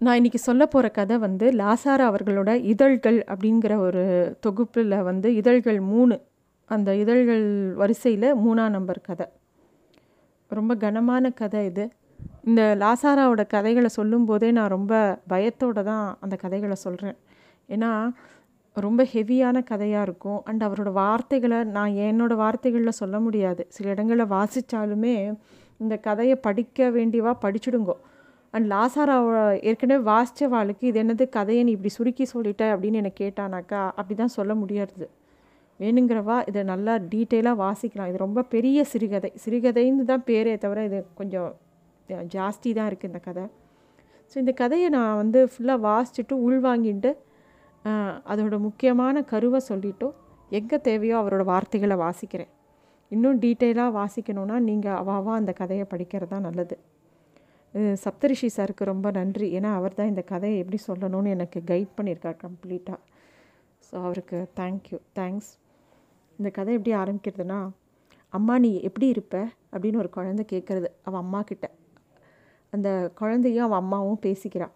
நான் இன்றைக்கி சொல்ல போகிற கதை வந்து லாசாரா அவர்களோட இதழ்கள் அப்படிங்கிற ஒரு தொகுப்பில் வந்து இதழ்கள் மூணு அந்த இதழ்கள் வரிசையில் மூணாம் நம்பர் கதை. ரொம்ப கனமான கதை இது. இந்த லாசாராவோட கதைகளை சொல்லும்போதே நான் ரொம்ப பயத்தோடு தான் அந்த கதைகளை சொல்கிறேன் ஏன்னா ரொம்ப ஹெவியான கதையாக இருக்கும். அண்ட் அவரோட வார்த்தைகளை நான் என்னோடய வார்த்தைகளில் சொல்ல முடியாது. சில இடங்களில் வாசித்தாலுமே இந்த கதையை படிக்க வேண்டியவா படிச்சுடுங்கோ. அண்ட் லாசாராவை ஏற்கனவே வாசித்த வாழ்க்கை இது என்னது கதையை நீ இப்படி சுருக்கி சொல்லிட்ட அப்படின்னு எனக்கு கேட்டானாக்கா அப்படி தான் சொல்ல முடியாது வேணுங்கிறவா இதை நல்லா டீட்டெயிலாக வாசிக்கலாம். இது ரொம்ப பெரிய சிறுகதை. சிறுகதைன்னு தான் பேரே தவிர இது கொஞ்சம் ஜாஸ்தி தான் இருக்குது இந்த கதை. ஸோ இந்த கதையை நான் வந்து ஃபுல்லாக வாசிச்சுட்டு உள்வாங்கிட்டு அதோட முக்கியமான கருவை சொல்லிவிட்டு எங்கே தேவையோ அவரோட வார்த்தைகளை வாசிக்கிறேன். இன்னும் டீட்டெயிலாக வாசிக்கணுன்னா நீங்கள் அவாவா அந்த கதையை படிக்கிறது தான் நல்லது. சப்தரிஷி சாருக்கு ரொம்ப நன்றி. ஏன்னா அவர் தான் இந்த கதையை எப்படி சொல்லணும்னு எனக்கு கைட் பண்ணியிருக்கார் கம்ப்ளீட்டாக ஸோ அவருக்கு தேங்க்யூ தேங்க்ஸ் இந்த கதை எப்படி ஆரம்பிக்கிறதுனா அம்மா நீ எப்படி இருப்ப? அப்படின்னு ஒரு குழந்த கேட்குறது அவள் அம்மா கிட்ட. அந்த குழந்தையும் அவள் அம்மாவும் பேசிக்கிறாள்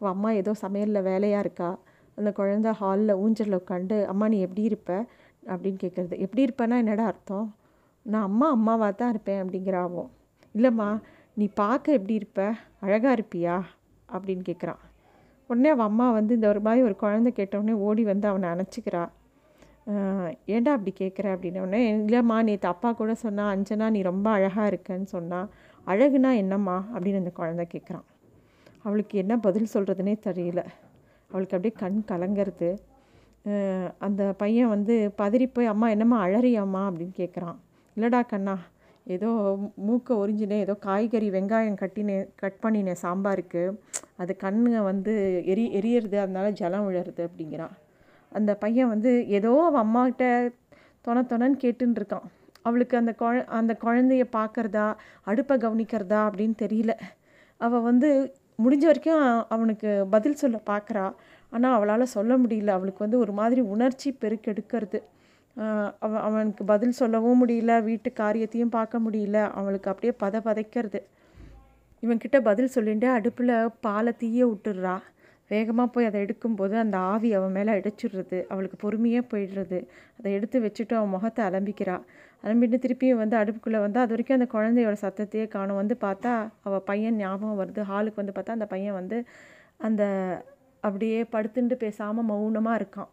அவள் அம்மா ஏதோ சமையலில் வேலையாக இருக்கா? அந்த குழந்த ஹாலில் ஊஞ்சலில் உட்காந்து அம்மா நீ எப்படி இருப்ப? அப்படின்னு கேட்குறது எப்படி இருப்பேன்னா என்னடா அர்த்தம்? நான் அம்மா அம்மாவாக தான் இருப்பேன் அப்படிங்கிறாவும் இல்லைம்மா நீ பார்க்க எப்படி இருப்ப? அழகாக இருப்பியா? அப்படின்னு கேட்குறான் உடனே அவன் அம்மா வந்து இந்த ஒரு மாதிரி ஒரு குழந்தை கேட்டவுடனே ஓடி வந்து அவனை அணைச்சிக்கிறா. ஏன்டா அப்படி கேட்குற அப்படின்னோடனே இல்லைம்மா நேற்று அப்பா கூட சொன்னா அஞ்சனா நீ ரொம்ப அழகாக இருக்கன்னு சொன்னால் அழகுனா என்னம்மா? அப்படின்னு அந்த குழந்தை கேட்குறான் அவளுக்கு என்ன பதில் சொல்கிறதுனே தெரியல. அவளுக்கு அப்படியே கண் கலங்கிறது. அந்த பையன் வந்து பதறி போய் அம்மா என்னம்மா அழறியாம்மா? அப்படின்னு கேட்குறான் இல்லைடா கண்ணா ஏதோ மூக்கை ஒரிஞ்சினேன் ஏதோ காய்கறி வெங்காயம் கட்டினேன் கட் பண்ணினேன் சாம்பாருக்கு. அது கண்ணுங்க வந்து எரி எரியறது அதனால ஜலம் விழருது அப்படிங்கிறான். அந்த பையன் வந்து ஏதோ அவன் அம்மாக்கிட்ட தொண தொணன்னு கேட்டுன்னு இருக்கான். அவளுக்கு அந்த குழ அந்த குழந்தைய பார்க்குறதா அடுப்பை கவனிக்கிறதா அப்படின்னு தெரியல. அவள் வந்து முடிஞ்ச வரைக்கும் அவனுக்கு பதில் சொல்ல பார்க்குறா. ஆனால் அவளால் சொல்ல முடியல. அவளுக்கு வந்து ஒரு மாதிரி உணர்ச்சி பெருக்கெடுக்கிறது. அவன் அவனுக்கு பதில் சொல்லவும் முடியல வீட்டு காரியத்தையும் பார்க்க முடியல. அவளுக்கு அப்படியே பத பதைக்கிறது. இவன்கிட்ட பதில் சொல்லிட்டு அடுப்பில் பாலை தீய விட்டுடுறா. வேகமாக போய் அதை எடுக்கும்போது அந்த ஆவி அவன் மேலே அடிச்சிடுறது. அவளுக்கு பொறுமையாக போயிடுறது. அதை எடுத்து வச்சுட்டு அவன் முகத்தை அலம்பிக்கிறா. அலம்பிட்டு திருப்பியும் வந்து அடுப்புக்குள்ளே வந்து அது வரைக்கும் அந்த குழந்தையோட சத்தத்தையே காணும். வந்து பார்த்தா அவள் பையன் ஞாபகம் வருது. ஹாலுக்கு வந்து பார்த்தா அந்த பையன் வந்து அந்த அப்படியே படுத்துட்டு பேசாமல் மௌனமாக இருக்கான்.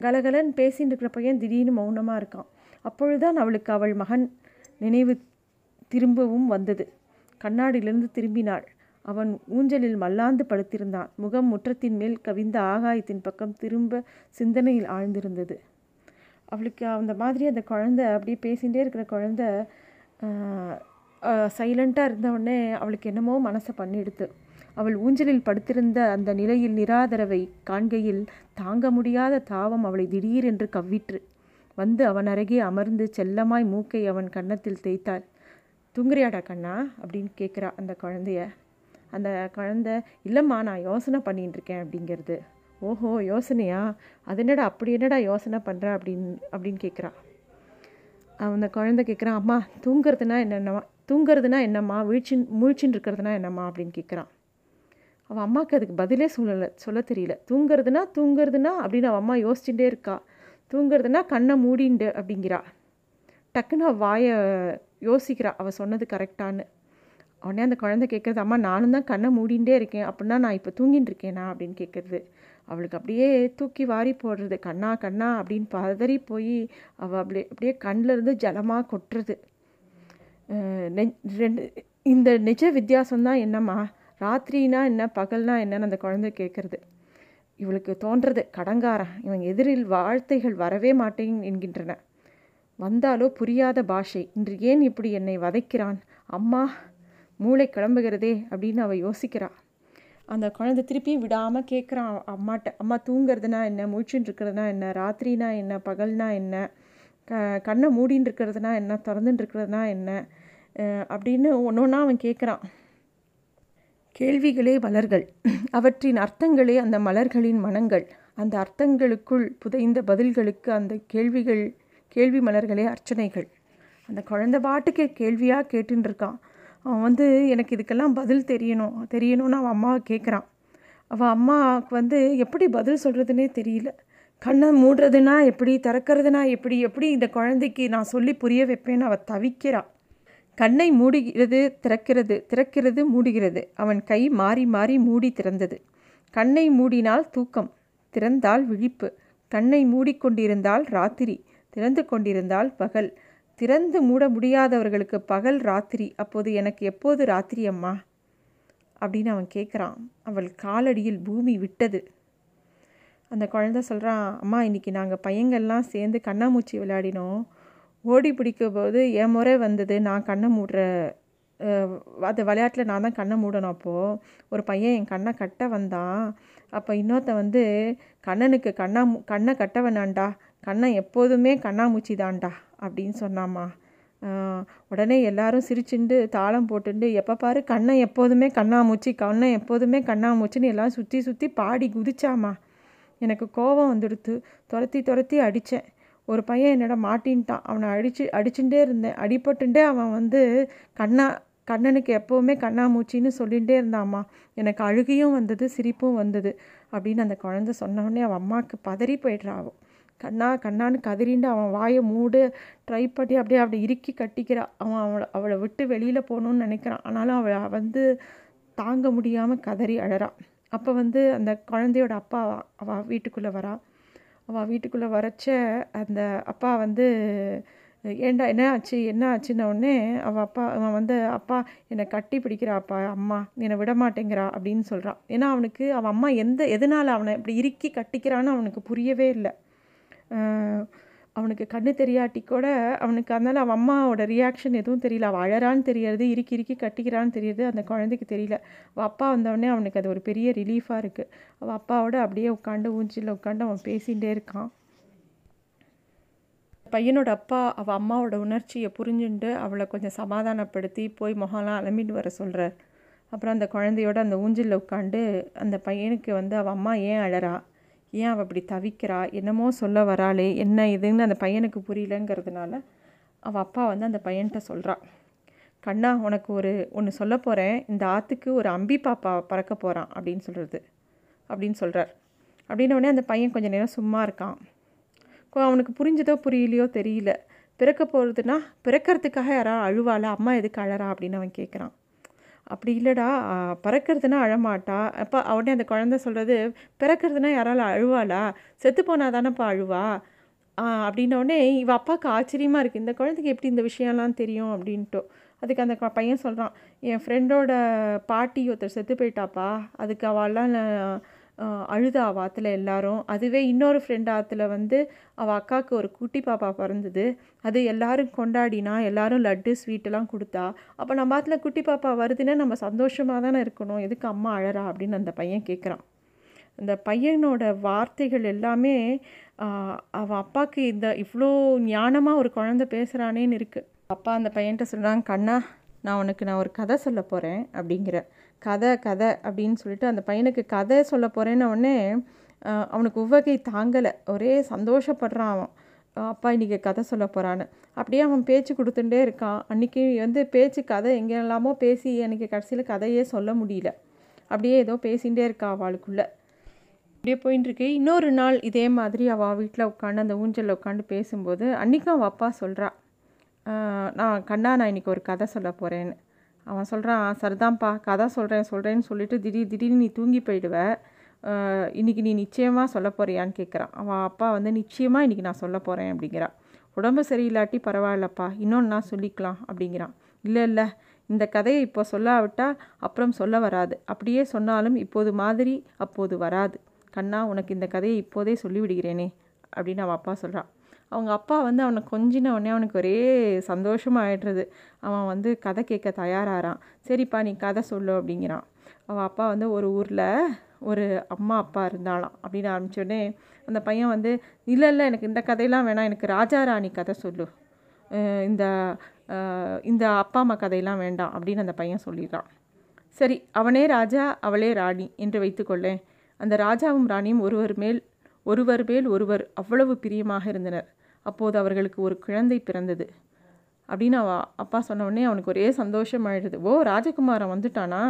கலகலன்னு பேசின்னு இருக்கிற பையன் திடீர்னு மௌனமாக இருக்கான்? அப்பொழுதுதான் அவளுக்கு அவள் மகன் நினைவு திரும்பவும் வந்தது. கண்ணாடியிலிருந்து திரும்பினாள். அவன் ஊஞ்சலில் மல்லாந்து படுத்திருந்தான். முகம் முற்றத்தின் மேல் கவிந்த ஆகாயத்தின் பக்கம் திரும்ப சிந்தனையில் ஆழ்ந்திருந்தது. அவளுக்கு அந்த மாதிரி அந்த குழந்த அப்படியே பேசிகிட்டே இருக்கிற குழந்த சைலண்ட்டாக இருந்தவுடனே அவளுக்கு என்னமோ மனசை பண்ணிடுது அவள் ஊஞ்சலில் படுத்திருந்த அந்த நிலையில் நிராதரவை காண்கையில் தாங்க முடியாத தாவம் அவளை திடீரென்று கவ்விற்று. வந்து அவன் அருகே அமர்ந்து செல்லமாய் மூக்கை அவன் கன்னத்தில் தேய்த்தாள். தூங்குறியாடா கண்ணா? அப்படின்னு கேட்குறா அந்த குழந்தைய. அந்த குழந்த இல்லைம்மா நான் யோசனை பண்ணின்னு இருக்கேன் அப்படிங்கிறது. ஓஹோ யோசனையா? அது என்னடா அப்படி என்னடா யோசனை பண்ணுற அப்படின்னு அப்படின்னு கேட்குறா. அந்த குழந்தை கேட்குறான் அம்மா தூங்குறதுனா என்னென்னம்மா தூங்குறதுனா என்னம்மா? வீழ்ச்சி முழிச்சின்னு இருக்கிறதுனா என்னம்மா? அப்படின்னு கேட்குறான் அவன் அம்மாவுக்கு அதுக்கு பதிலே சொல்லலை சொல்ல தெரியல. தூங்குறதுனா தூங்குறதுனா அப்படின்னு அவன் அம்மா யோசிச்சுட்டே இருக்கா. தூங்குறதுனா கண்ணை மூடிண்டு அப்படிங்கிறா. டக்குன்னு அவள் வாயை யோசிக்கிறா அவள் சொன்னது கரெக்டான்னு உடனே அந்த குழந்தை கேட்குறது அம்மா நானும் தான் கண்ணை மூடிண்டே இருக்கேன். அப்படின்னா நான் இப்போ தூங்கிட்டு இருக்கேனா? அப்படின்னு கேட்குறது. அவளுக்கு அப்படியே தூக்கி வாரி போடுறது கண்ணா கண்ணா அப்படின்னு பதறி போய் அவள் அப்படியே அப்படியே கண்ணிலேருந்து ஜலமாக கொட்டுறது. ரெண்டு இந்த நிஜ வித்தியாசம்தான் என்னம்மா? ராத்திரினா என்ன பகல்னா என்னன்னு அந்த குழந்தை கேட்குறது. இவளுக்கு தோன்றது கடங்காரன் இவன் எதிரில் வார்த்தைகள் வரவே மாட்டேன் என்கின்றன. வந்தாலோ புரியாத பாஷை. இன்று ஏன் இப்படி என்னை வதைக்கிறான்? அம்மா மூளை கிளம்புகிறதே அப்படின்னு அவள் யோசிக்கிறாள் அந்த குழந்தை திருப்பியும் விடாமல் கேட்குறான் அம்மாட்ட. அம்மா தூங்குறதுனா என்ன? முழிச்சுட்டு இருக்கிறதுனா என்ன? ராத்திரினா என்ன? பகல்னா என்ன? க கண்ணை மூடின்னு இருக்கிறதுனா என்ன? திறந்துட்டு இருக்கிறதுனா என்ன? அப்படின்னு ஒன்று ஒன்றா அவன் கேட்குறான். கேள்விகளே மலர்கள். அவற்றின் அர்த்தங்களே அந்த மலர்களின் மனங்கள். அந்த அர்த்தங்களுக்குள் புதைந்த பதில்களுக்கு அந்த கேள்விகள் கேள்வி மலர்களே அர்ச்சனைகள். அந்த குழந்த பாட்டுக்கே கேள்வியாக கேட்டுன்னு இருக்கான் அவன் வந்து எனக்கு இதுக்கெல்லாம் பதில் தெரியணும். தெரியணும்னு அவன் அம்மாவை கேட்குறான் அவள் அம்மாவுக்கு வந்து எப்படி பதில் சொல்கிறதுனே தெரியல. கண்ணை மூடுறதுனா எப்படி திறக்கிறதுனா எப்படி எப்படி இந்த குழந்தைக்கு நான் சொல்லி புரிய வைப்பேன்னு அவள் தவிக்கிறாள் கண்ணை மூடுகிறது திறக்கிறது திறக்கிறது மூடுகிறது. அவன் கை மாறி மாறி மூடி திறந்தது. கண்ணை மூடினால் தூக்கம் திறந்தால் விழிப்பு. கண்ணை மூடிக்கொண்டிருந்தால் ராத்திரி திறந்து கொண்டிருந்தால் பகல். திறந்து மூட முடியாதவர்களுக்கு பகல் ராத்திரி. அப்போது எனக்கு எப்போது ராத்திரி அம்மா? அப்படின்னு அவன் கேட்குறான். அவள் காலடியில் பூமி விட்டது. அந்த குழந்த சொல்கிறான் அம்மா இன்றைக்கி நாங்கள் பையங்கள்லாம் சேர்ந்து கண்ணாமூச்சி விளையாடினோம். ஓடி பிடிக்கும் போது என் முறை வந்தது நான் கண்ணை மூடுற அந்த விளையாட்டில் நான் தான் கண்ணை மூடணும் அப்போது ஒரு பையன் என் கண்ணை கட்ட வந்தான். அப்போ இன்னொருத்த வந்து கண்ணனுக்கு கண்ணா கண்ணை கட்ட வேணாண்டா கண்ணை எப்போதுமே கண்ணாமூச்சி தான்டா அப்படின்னு சொன்னாம்மா. உடனே எல்லாரும் சிரிச்சுண்டு தாளம் போட்டுண்டு எப்போ பாரு கண்ணை எப்போதுமே கண்ணாமூச்சி கண்ணை எப்போதுமே கண்ணாமூச்சின்னு எல்லாம் சுற்றி சுற்றி பாடி குதிச்சாமா எனக்கு கோபம் வந்துடுத்து துரத்தி துரத்தி அடித்தேன் ஒரு பையன் என்னோட மாட்டின்ட்டான். அவனை அடிச்சு அடிச்சுட்டே இருந்தேன். அடிபட்டுண்டே அவன் வந்து கண்ணா கண்ணனுக்கு எப்போவுமே கண்ணாமூச்சின்னு சொல்லிகிட்டே இருந்தாம்மா. எனக்கு அழுகையும் வந்தது சிரிப்பும் வந்தது அப்படின்னு அந்த குழந்தை சொன்னோடனே அவன் அம்மாவுக்கு பதறி போய்ட்றாவும் கண்ணா கண்ணான்னு கதறிண்டு அவன் வாயை மூடு ட்ரை பண்ணி அப்படியே அப்படி இறுக்கி கட்டிக்கிறான் அவன் அவளை அவளை விட்டு வெளியில் போகணுன்னு நினைக்கிறான். ஆனாலும் அவளை வந்து தாங்க முடியாமல் கதறி அழறான் அப்போ வந்து அந்த குழந்தையோட அப்பா அவள் வீட்டுக்குள்ளே வரா. அவள் வீட்டுக்குள்ளே வரச்ச அந்த அப்பா வந்து ஏண்டா என்ன ஆச்சு? என்ன ஆச்சுன்ன உடனே அவள் அப்பா அவன் வந்து அப்பா என்னை கட்டி பிடிக்கிறா அப்பா அம்மா என்னை விட மாட்டேங்கிறா அப்படின்னு சொல்கிறான் ஏன்னா அவனுக்கு அவன் அம்மா எந்த எதனால் அவனை இப்படி இறுக்கி கட்டிக்கிறான்னு அவனுக்கு புரியவே இல்லை. அவனுக்கு கண்ணு தெரியாட்டி கூட அவனுக்கு அதனால் அவன் அம்மாவோட ரியாக்ஷன் எதுவும் தெரியல. அவள் அழறான்னு தெரியறது இறுக்கி இறுக்கி கட்டிக்கிறான்னு தெரியுது அந்த குழந்தைக்கு தெரியல. அவள் அப்பா வந்தவொடனே அவனுக்கு அது ஒரு பெரிய ரிலீஃபாக இருக்குது அவள் அப்பாவோட அப்படியே உட்காந்து ஊஞ்சில் உட்காந்து அவன் பேசிகிட்டே இருக்கான். பையனோட அப்பா அவள் அம்மாவோட உணர்ச்சியை புரிஞ்சுண்டு அவளை கொஞ்சம் சமாதானப்படுத்தி போய் முகம்லாம் அலம்பிட்டு வர சொல்கிறார் அப்புறம் அந்த குழந்தையோட அந்த ஊஞ்சலில் உட்காந்து அந்த பையனுக்கு வந்து அவள் அம்மா ஏன் அழறா? ஏன் அவள் அப்படி தவிக்கிறா? என்னமோ சொல்ல வராளே என்ன இதுன்னு அந்த பையனுக்கு புரியலங்கிறதுனால அவள் அப்பா வந்து அந்த பையன்கிட்ட சொல்கிறான் கண்ணா உனக்கு ஒரு ஒன்று சொல்ல போகிறேன் இந்த ஆற்றுக்கு ஒரு அம்பி பாப்பா பறக்க போகிறான் அப்படின்னு சொல்கிறது அப்படின்னு சொல்கிறார் அப்படின்னோடனே அந்த பையன் கொஞ்சம் நேரம் சும்மா இருக்கான். அவனுக்கு புரிஞ்சதோ புரியலையோ தெரியல. பிறக்க போகிறதுனா பிறக்கிறதுக்காக யாராவது அழுவாளா? அம்மா எதுக்கு அழறா? அப்படின்னு அவன் கேட்குறான் அப்படி இல்லைடா பறக்கிறதுனா அழமாட்டா. அப்போ உடனே அந்த குழந்த சொல்கிறது பிறக்கிறதுனா யாரால அழுவாளா? செத்து போனால் தானேப்பா அழுவா? அப்படின்னோடனே இவள் அப்பாவுக்கு ஆச்சரியமாக இருக்குது இந்த குழந்தைக்கு எப்படி இந்த விஷயம்லாம் தெரியும்? அப்படின்ட்டு. அதுக்கு அந்த பையன் சொல்கிறான் என் ஃப்ரெண்டோட பாட்டி ஒருத்தர் செத்து போயிட்டாப்பா. அதுக்கு அவள்லாம் அழுதா அவள் ஆற்றுல எல்லாரும். அதுவே இன்னொரு ஃப்ரெண்ட் ஆற்றுல வந்து அவள் அக்காவுக்கு ஒரு குட்டி பாப்பா பிறந்தது. அது எல்லாரும் கொண்டாடினா எல்லாரும் லட்டு ஸ்வீட்டெல்லாம் கொடுத்தா அப்போ நம்ம ஆற்றுல குட்டி பாப்பா வருதுன்னா நம்ம சந்தோஷமாக தானே இருக்கணும். எதுக்கு அம்மா அழறா அப்படின்னு அந்த பையன் கேட்குறான் அந்த பையனோட வார்த்தைகள் எல்லாமே அவள் அப்பாவுக்கு இந்த இவ்வளோ ஞானமாக ஒரு குழந்த பேசுகிறானேன்னு இருக்குது அப்பா அந்த பையன்கிட்ட சொல்கிறாங்க கண்ணா நான் உனக்கு நான் ஒரு கதை சொல்ல போகிறேன் அப்படிங்கிற. கதை கதை அப்படின்னு சொல்லிட்டு அந்த பையனுக்கு கதை சொல்ல போகிறேன்னு உடனே அவனுக்கு உவகை தாங்கலை. ஒரே சந்தோஷப்படுறான் அவன். அப்பா இன்றைக்கி கதை சொல்ல போகிறான்னு அப்படியே அவன் பேச்சு கொடுத்துட்டே இருக்கான். அன்றைக்கி வந்து பேச்சு கதை எங்கெல்லாமோ பேசி எனக்கு கடைசியில் கதையே சொல்ல முடியல. அப்படியே ஏதோ பேசிகிட்டே இருக்கா அவளுக்குள்ளே அப்படியே போயின்ட்டுருக்கு இன்னொரு நாள் இதே மாதிரி அவள் வீட்டில் உட்காந்து அந்த ஊஞ்சலில் உட்காந்து பேசும்போது அன்றைக்கும் அவள் அப்பா சொல்கிறா நான் கண்ணா நான் இன்றைக்கி ஒரு கதை சொல்ல போகிறேன்னு அவன் சொல்கிறான் சரிதான்ப்பா கதை சொல்கிறேன் சொல்கிறேன்னு சொல்லிட்டு திடீர் திடீர்னு நீ தூங்கி போயிடுவ. இன்றைக்கி நீ நிச்சயமாக சொல்ல போகிறியான்னு கேட்குறான் அவன் அப்பா வந்து நிச்சயமாக இன்றைக்கி நான் சொல்ல போகிறேன் அப்படிங்கிறான். உடம்பு சரியில்லாட்டி பரவாயில்லப்பா இன்னொன்று நான் சொல்லிக்கலாம் அப்படிங்கிறான். இல்லை இல்லை இந்த கதையை இப்போ சொல்லாவிட்டால் அப்புறம் சொல்ல வராது. அப்படியே சொன்னாலும் இப்போது மாதிரி அப்போது வராது. கண்ணா உனக்கு இந்த கதையை இப்போதே சொல்லிவிடுகிறேனே அப்படின்னு அவன் அப்பா சொல்கிறான் அவங்க அப்பா வந்து அவனை கொஞ்சின உடனே அவனுக்கு ஒரே சந்தோஷமாக ஆயிடுறது அவன் வந்து கதை கேட்க தயாராகிறான் சரிப்பா நீ கதை சொல்லு அப்படிங்கிறான். அவன் அப்பா வந்து ஒரு ஊரில் ஒரு அம்மா அப்பா இருந்தாலாம் அப்படின்னு ஆரம்பித்தோடனே அந்த பையன் வந்து இல்லை இல்லை எனக்கு இந்த கதையெல்லாம் வேணாம். எனக்கு ராஜா ராணி கதை சொல்லு. இந்த இந்த அப்பா அம்மா கதையெல்லாம் வேண்டாம். அப்படின்னு அந்த பையன் சொல்லிடுறான். சரி அவனே ராஜா அவளே ராணி என்று வைத்துக்கொள்ளேன் அந்த ராஜாவும் ராணியும் ஒருவர் மேல் ஒருவர் மேல் ஒருவர் அவ்வளவு பிரியமாக இருந்தனர். அப்போது அவர்களுக்கு ஒரு குழந்தை பிறந்தது. அப்படின்னு அவ அப்பா சொன்ன உடனே அவனுக்கு ஒரே சந்தோஷம் ஆயிடுது ஓ ராஜகுமாரன் வந்துட்டானா?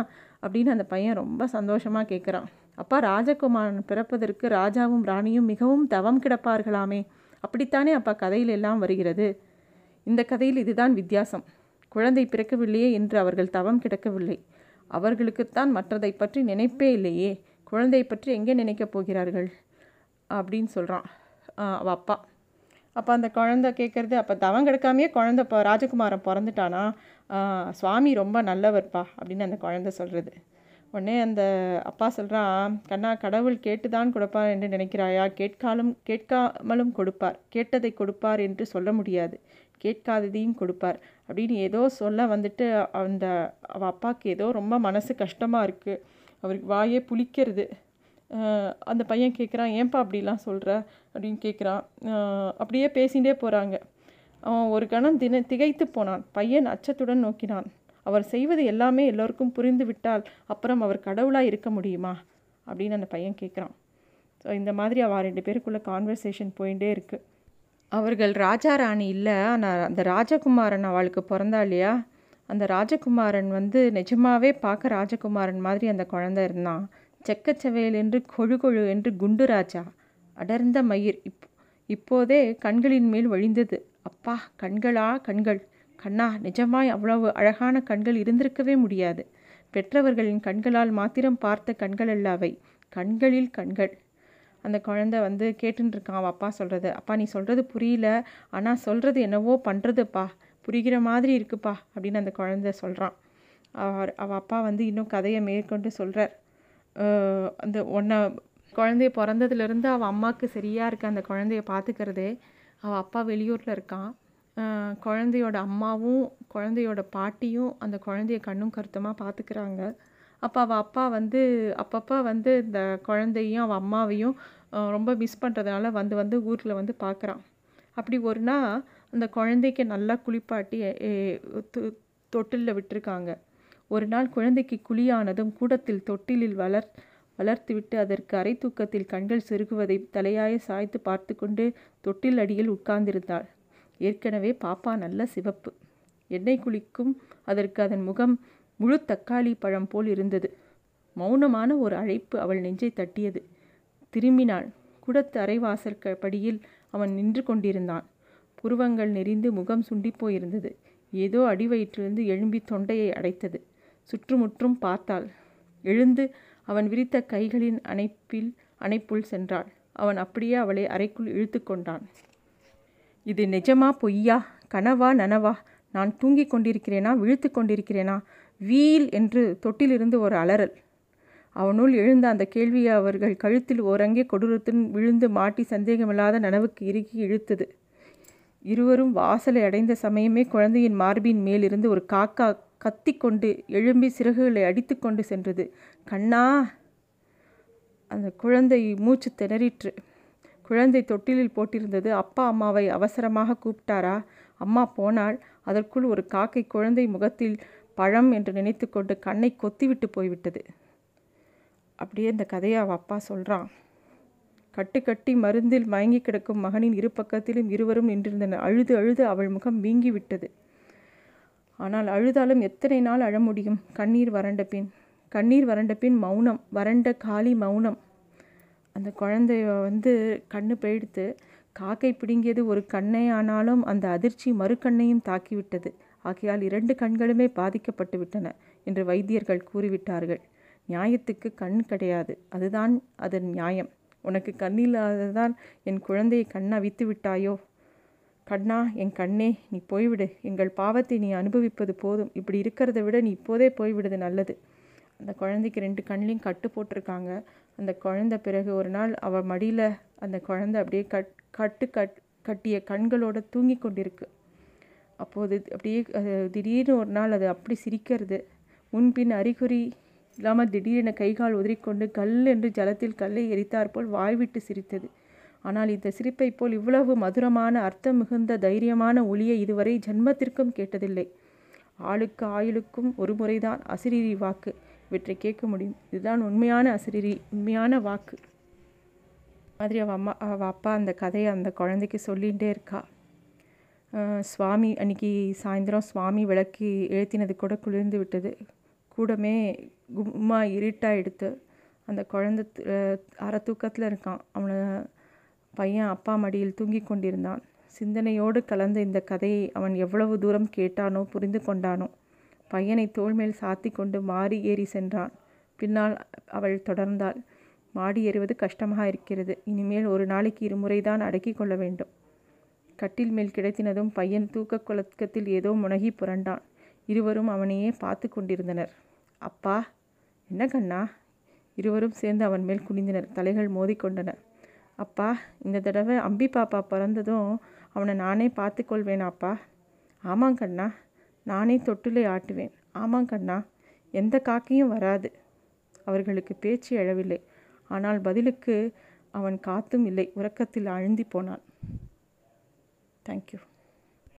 அப்படின்னு அந்த பையன் ரொம்ப சந்தோஷமாக கேட்குறான் அப்பா ராஜகுமாரன் பிறப்பதற்கு ராஜாவும் ராணியும் மிகவும் தவம் கிடப்பார்களாமே. அப்படித்தானே அப்பா கதையில் எல்லாம் வருகிறது? இந்த கதையில் இதுதான் வித்தியாசம். குழந்தை பிறக்கவில்லையே என்று அவர்கள் தவம் கிடக்கவில்லை. அவர்களுக்குத்தான் மற்றதை பற்றி நினைப்பே இல்லையே. குழந்தை பற்றி எங்கே நினைக்கப் போகிறார்கள்? அப்படின்னு சொல்கிறான் அவள் அப்பா. அப்போ அந்த குழந்த கேட்குறது அப்போ தவம் கெடுக்காமையே குழந்த இப்போ ராஜகுமாரன் பிறந்துட்டானா? சுவாமி ரொம்ப நல்லவர்ப்பா அப்படின்னு அந்த குழந்த சொல்கிறது உடனே அந்த அப்பா சொல்கிறான் கண்ணா கடவுள் கேட்டுதான் கொடுப்பார் என்று நினைக்கிறாயா? கேட்காலும் கேட்காமலும் கொடுப்பார். கேட்டதை கொடுப்பார் என்று சொல்ல முடியாது. கேட்காததையும் கொடுப்பார். அப்படின்னு ஏதோ சொல்ல வந்துட்டு அந்த அவள் அப்பாவுக்கு ஏதோ ரொம்ப மனசு கஷ்டமாக இருக்குது அவருக்கு வாயே புளிக்கிறது. அந்த பையன் கேட்குறான் ஏன்பா அப்படிலாம் சொல்கிற அப்படின்னு கேட்குறான் அப்படியே பேசிகிட்டே போகிறாங்க அவன் ஒரு கணம் தின திகைத்து போனான். பையன் அச்சத்துடன் நோக்கினான். அவர் செய்வது எல்லாமே எல்லோருக்கும் புரிந்து விட்டால் அப்புறம் அவர் கடவுளாக இருக்க முடியுமா? அப்படின்னு அந்த பையன் கேட்குறான் ஸோ இந்த மாதிரி அவள் ரெண்டு பேருக்குள்ளே கான்வர்சேஷன் போயிட்டே இருக்குது அவர்கள் ராஜா ராணி இல்லை. ஆனால் அந்த ராஜகுமாரன் அவளுக்கு பிறந்தா இல்லையா? அந்த ராஜகுமாரன் வந்து நிஜமாவே பார்க்க ராஜகுமாரன் மாதிரி அந்த குழந்தை இருந்தான். செக்கச்சவையல் என்று கொழு கொழு என்று குண்டு ராஜா. அடர்ந்த மயிர். இப் இப்போதே கண்களின் மேல் வழிந்தது. அப்பா கண்களா கண்கள். கண்ணா நிஜமாய் அவ்வளவு அழகான கண்கள் இருந்திருக்கவே முடியாது. பெற்றவர்களின் கண்களால் மாத்திரம் பார்த்த கண்கள் அல்ல அவை. கண்களில் கண்கள். அந்த குழந்த வந்து கேட்டுருக்கான் அவள் அப்பா சொல்கிறது அப்பா நீ சொல்கிறது புரியல. ஆனால் சொல்கிறது என்னவோ பண்ணுறதுப்பா புரிகிற மாதிரி இருக்குப்பா. அப்படின்னு அந்த குழந்த சொல்கிறான் அவர் அவள் அப்பா வந்து இன்னும் கதையை மேற்கொண்டு சொல்கிறார் அந்த ஒன்றை குழந்தைய பிறந்ததுலேருந்து அவள் அம்மாவுக்கு சரியாக இருக்க அந்த குழந்தைய பார்த்துக்கிறதே அவள் அப்பா வெளியூரில் இருக்கான். குழந்தையோட அம்மாவும் குழந்தையோட பாட்டியும் அந்த குழந்தைய கண்ணும் கருத்தமாக பார்த்துக்கிறாங்க அப்போ அவள் அப்பா வந்து அப்பப்போ வந்து இந்த குழந்தையும் அவள் அம்மாவையும் ரொம்ப மிஸ் பண்ணுறதுனால வந்து வந்து ஊரில் வந்து பார்க்குறான் அப்படி ஒரு நாள் அந்த குழந்தைக்கு நல்லா குளிப்பாட்டி தொட்டிலில் விட்டுருக்காங்க. ஒரு நாள் குழந்தைக்கு குழியானதும் கூடத்தில் தொட்டிலில் வளர் வளர்த்துவிட்டு அதற்கு அரை தூக்கத்தில் கண்கள் செருகுவதை தலையாய சாய்த்து பார்த்து கொண்டு தொட்டில் அடியில் உட்கார்ந்திருந்தாள். ஏற்கனவே பாப்பா நல்ல சிவப்பு. எண்ணெய் குளிக்கும் அதற்கு அதன் முகம் முழு தக்காளி பழம் போல் இருந்தது. மௌனமான ஒரு அழைப்பு அவள் நெஞ்சை தட்டியது. திரும்பினாள். குடத்து அரைவாசல் படியில் அவன் நின்று கொண்டிருந்தான். புருவங்கள் நெறிந்து முகம் சுண்டி போயிருந்தது. ஏதோ அடிவயிற்றிலிருந்து எழும்பி தொண்டையை அடைத்தது. சுற்றுமுற்றும் பார்த்தாள். எழுந்து அவன் விரித்த கைகளின் அணைப்பில் அணைப்புள் சென்றாள். அவன் அப்படியே அவளை அறைக்குள் இழுத்து கொண்டான். இது நிஜமா பொய்யா? கனவா நனவா? நான் தூங்கிக் கொண்டிருக்கிறேனா? விழுத்து கொண்டிருக்கிறேனா? வீல் என்று தொட்டிலிருந்து ஒரு அலறல். அவனுள் எழுந்த அந்த கேள்வியை அவர்கள் கழுத்தில் ஓரங்கே கொடூரத்துடன் விழுந்து மாட்டி சந்தேகமில்லாத நனவுக்கு இறுக்கி இழுத்தது. இருவரும் வாசலை அடைந்த சமயமே குழந்தையின் மார்பின் மேலிருந்து ஒரு காக்கா கத்திக்கொண்டு எழும்பி சிறகுகளை அடித்து கொண்டு சென்றது. கண்ணா! அந்த குழந்தை மூச்சு திணறிற்று. குழந்தை தொட்டிலில் போட்டிருந்தது. அப்பா அம்மாவை அவசரமாக கூப்பிட்டாரா? அம்மா போனால் அதற்குள் ஒரு காக்கை குழந்தை முகத்தில் பழம் என்று நினைத்து கொண்டு கண்ணை கொத்திவிட்டு போய்விட்டது. அப்படியே இந்த கதையை அவள் அப்பா சொல்கிறான் கட்டு கட்டி மருந்தில் மயங்கி கிடக்கும் மகனின் இரு பக்கத்திலும் இருவரும் நின்றிருந்தனர். அழுது அழுது அவள் முகம் வீங்கிவிட்டது. ஆனால் அழுதாலும் எத்தனை நாள் அழ முடியும்? கண்ணீர் வறண்ட பின். கண்ணீர் வறண்ட பின் மௌனம். வறண்ட காலி மௌனம். அந்த குழந்தைய வந்து கண்ணு போயிடுத்து காக்கை பிடுங்கியது ஒரு கண்ணை ஆனாலும் அந்த அதிர்ச்சி மறுக்கண்ணையும் தாக்கிவிட்டது. ஆகையால் இரண்டு கண்களுமே பாதிக்கப்பட்டு விட்டன என்று வைத்தியர்கள் கூறிவிட்டார்கள். நியாயத்துக்கு கண் கிடையாது. அதுதான் அதன் நியாயம். உனக்கு கண்ணில்லாததான் என் குழந்தையை கண் அவித்து விட்டாயோ? கண்ணா என் கண்ணே நீ போய்விடு. எங்கள் பாவத்தை நீ அனுபவிப்பது போதும். இப்படி இருக்கிறத விட நீ இப்போதே போய்விடுது நல்லது. அந்த குழந்தைக்கு ரெண்டு கண்ணிலையும் கட்டு போட்டிருக்காங்க. அந்த குழந்த பிறகு ஒரு நாள் அவள் மடியில் அந்த குழந்தை அப்படியே கட் கட்டு கட் கட்டிய கண்களோடு தூங்கி கொண்டிருக்கு. அப்போது அப்படியே திடீர்னு ஒரு நாள் அது அப்படி சிரிக்கிறது. முன்பின் அறிகுறி இல்லாமல் திடீரென கைகால் உதறிக்கொண்டு கல் என்று ஜலத்தில் கல்லை எரித்தாற்போல் வாய்விட்டு சிரித்தது. ஆனால் இந்த சிரிப்பைப் போல் இவ்வளவு மதுரமான அர்த்தம் மிகுந்த தைரியமான ஒளியை இதுவரை ஜென்மத்திற்கும் கேட்டதில்லை. ஆளுக்கு ஆயுளுக்கும் ஒரு முறைதான் அசிரிரி வாக்கு. இவற்றை கேட்க முடியும். இதுதான் உண்மையான அசிரிரி உண்மையான வாக்கு. மாதிரி அவள் அம்மா அவள் அப்பா அந்த கதையை அந்த குழந்தைக்கு சொல்லிகிட்டே இருக்கா. சுவாமி அன்றைக்கி சாயந்தரம் சுவாமி விளக்கி எழுத்தினது கூட குளிர்ந்து விட்டது. கூடமே கும்மா இருட்டாக எடுத்து அந்த குழந்தை அரை தூக்கத்தில் இருக்கான். அவனை பையன் அப்பா மடியில் தூங்கிக் கொண்டிருந்தான். சிந்தனையோடு கலந்த இந்த கதையை அவன் எவ்வளவு தூரம் கேட்டானோ புரிந்து கொண்டானோ. பையனை தோள்மேல் சாத்தி கொண்டு மாறி ஏறி சென்றான். பின்னால் அவள் தொடர்ந்தாள். மாடி ஏறுவது கஷ்டமாக இருக்கிறது. இனிமேல் ஒரு நாளைக்கு இருமுறை தான் அடக்கி கொள்ள வேண்டும். கட்டில் மேல் கிடைத்தினதும் பையன் தூக்க குலக்கத்தில் ஏதோ முனகி புரண்டான். இருவரும் அவனையே பார்த்து கொண்டிருந்தனர். அப்பா என்ன கண்ணா? இருவரும் சேர்ந்து அவன் மேல் குனிந்தனர். தலைகள் மோதிக்கொண்டன அப்பா இந்த தடவை அம்பி பாப்பா பிறந்ததும் அவனை நானே பார்த்துக்கொள்வேனாப்பா ஆமாம் கண்ணா நானே தொட்டிலை ஆட்டுவேன். ஆமாம் கண்ணா எந்த காக்கையும் வராது. அவர்களுக்கு பேச்சு எழவில்லை. ஆனால் பதிலுக்கு அவன் காத்தும் இல்லை. உறக்கத்தில் அழுந்தி போனான் தேங்க்யூ